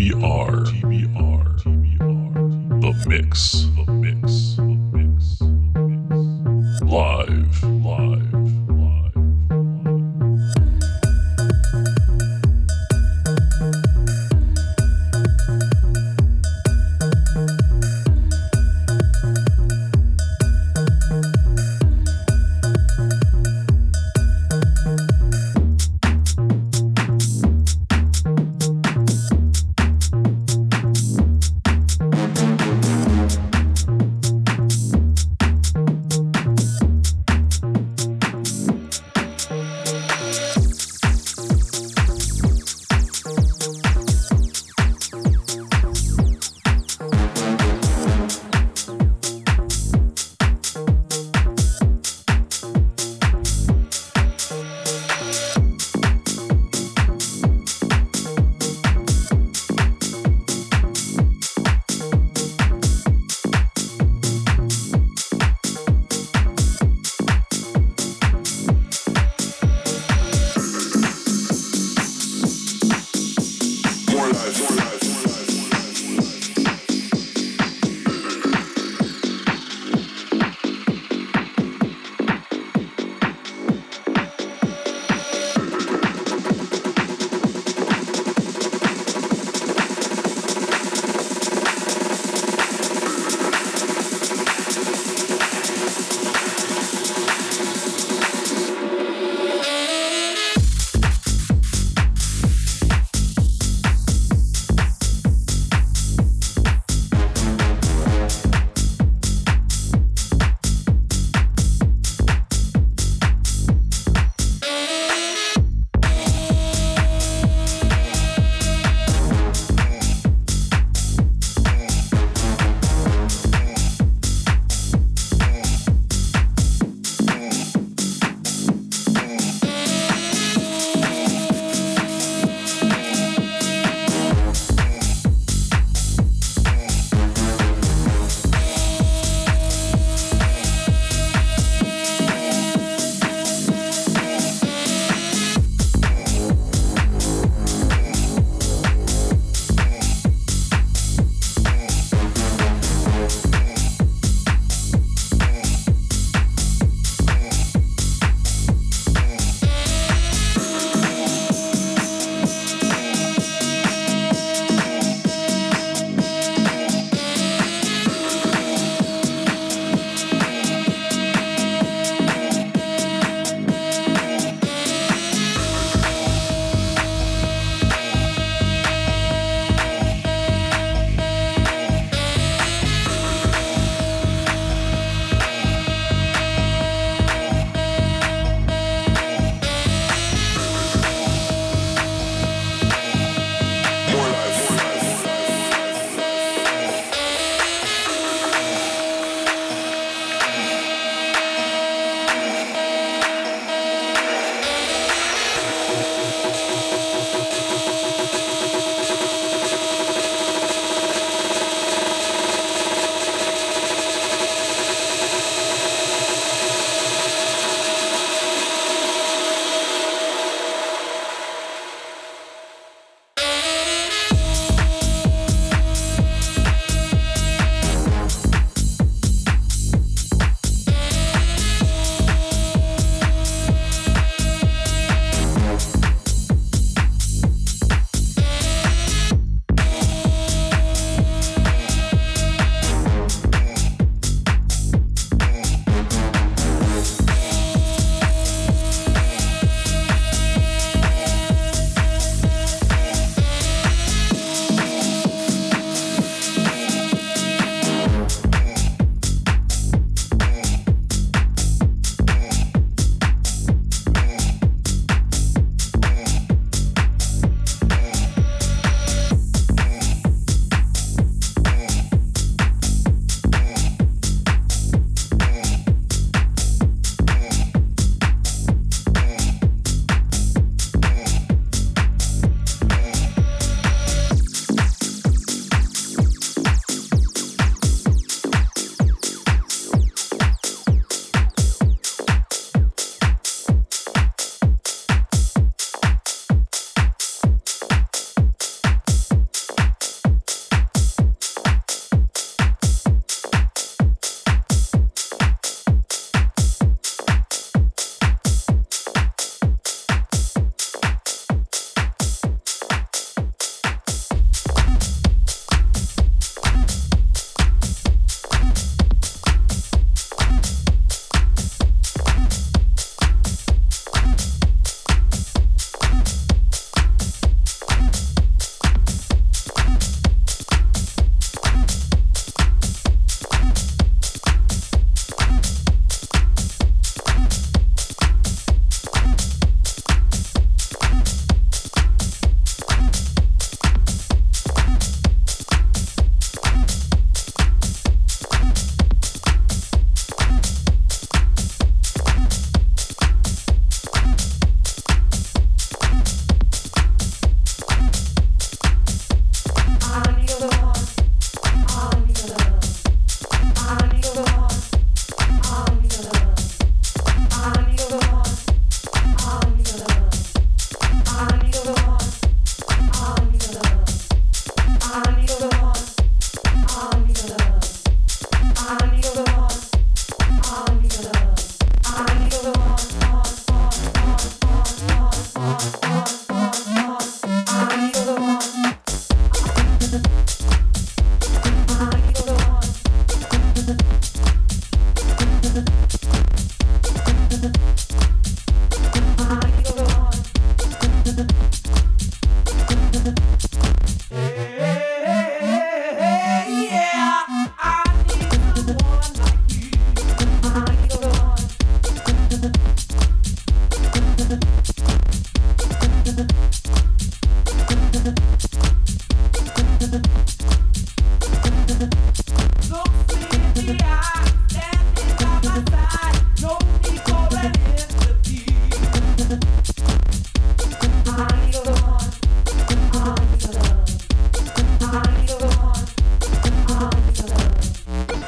be are.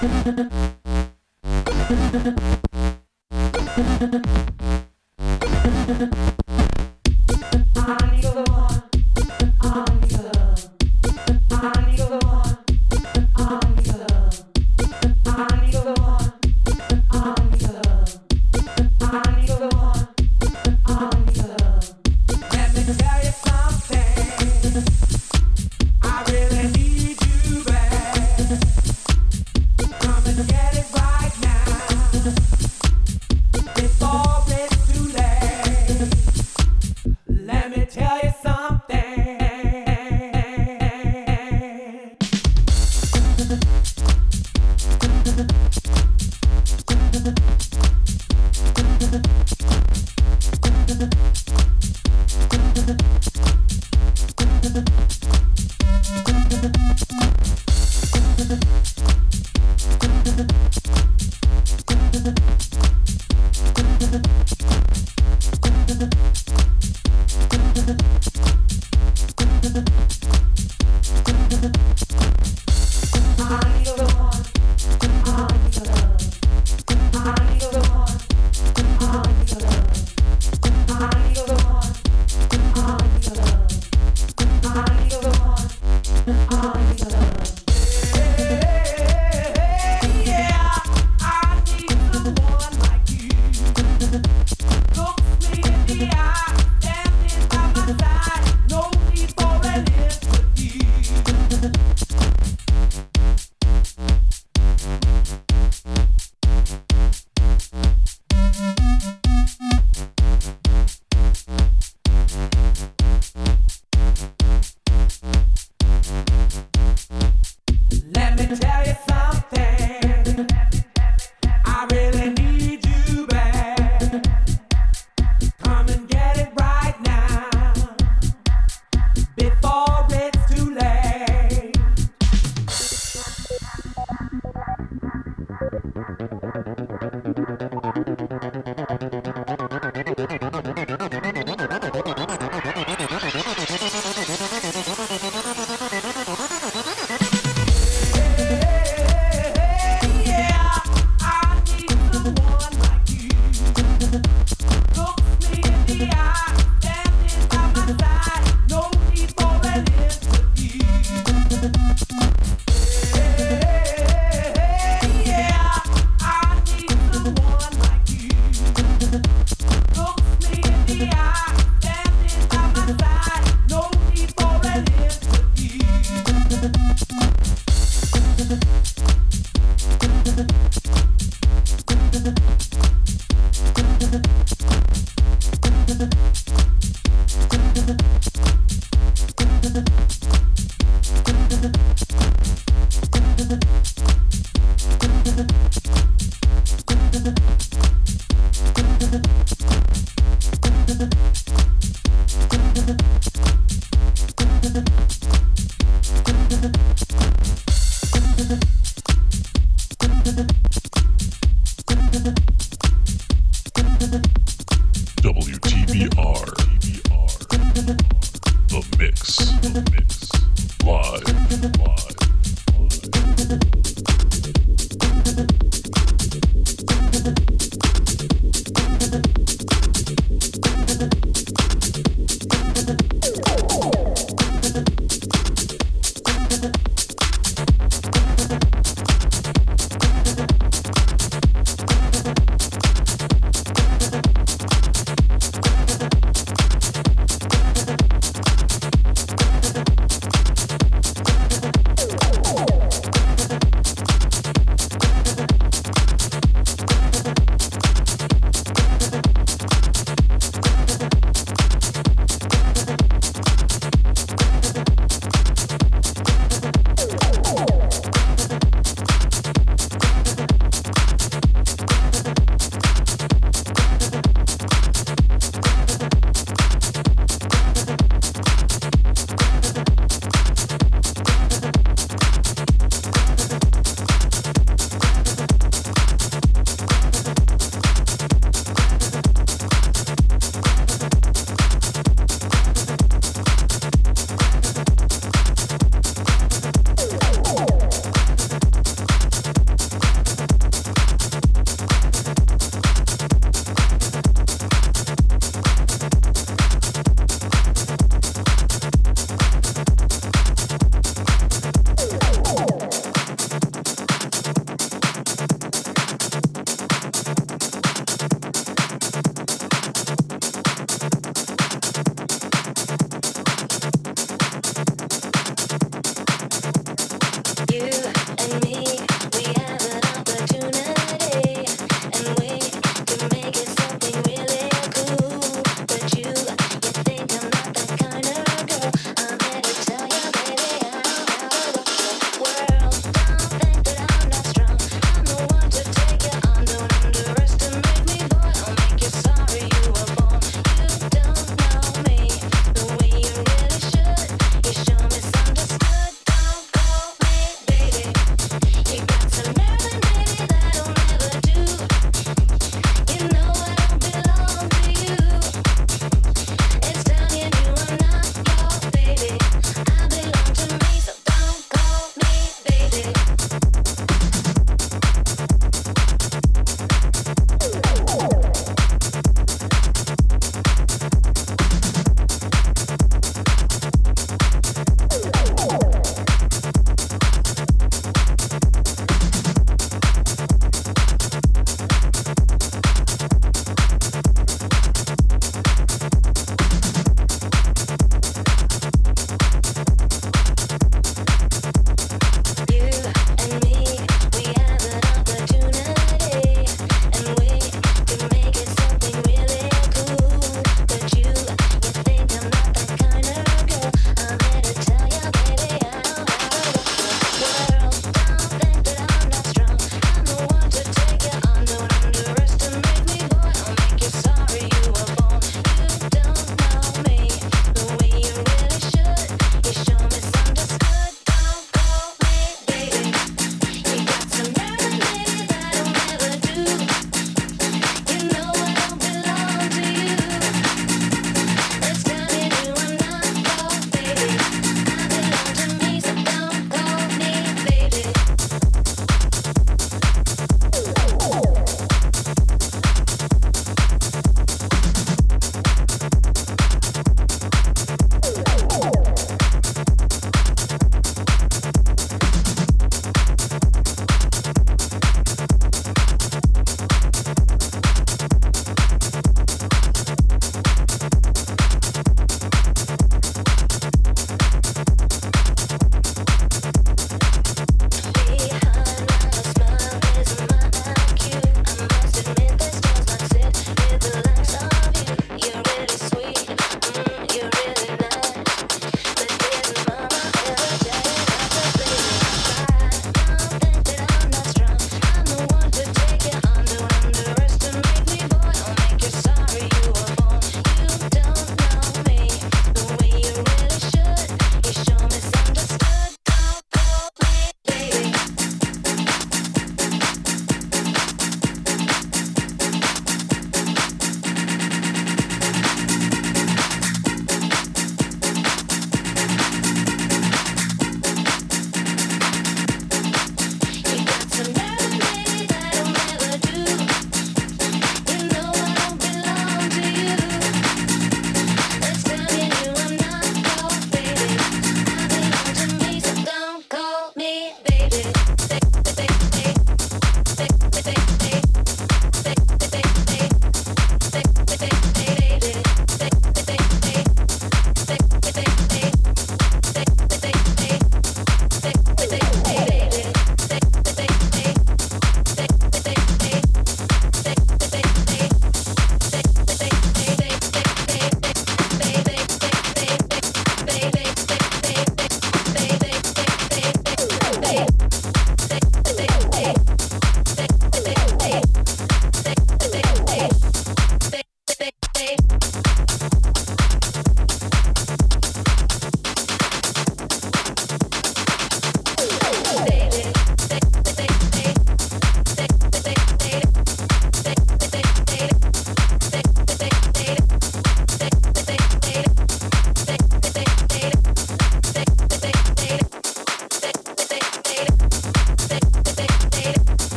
Thank you.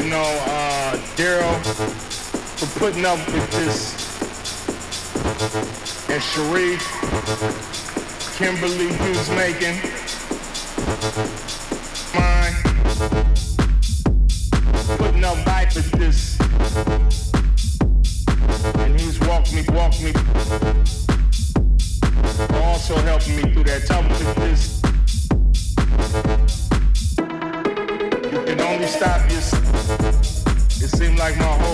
you know, uh, Daryl for putting up with this, and Sharif, Kimberly who's making. Mine, putting up life with this, and he's walked me, walked me, also helping me through that tough with this. like my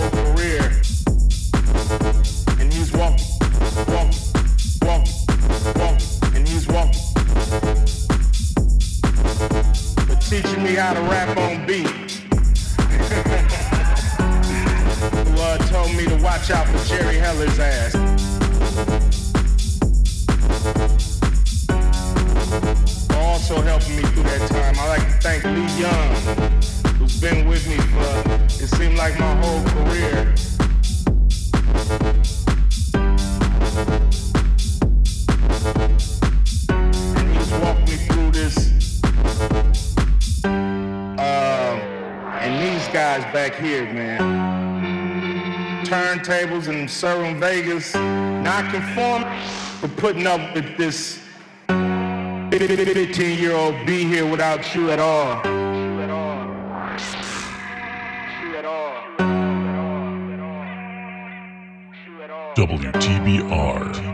putting up with this 15 year old be here without you at all. WTBR.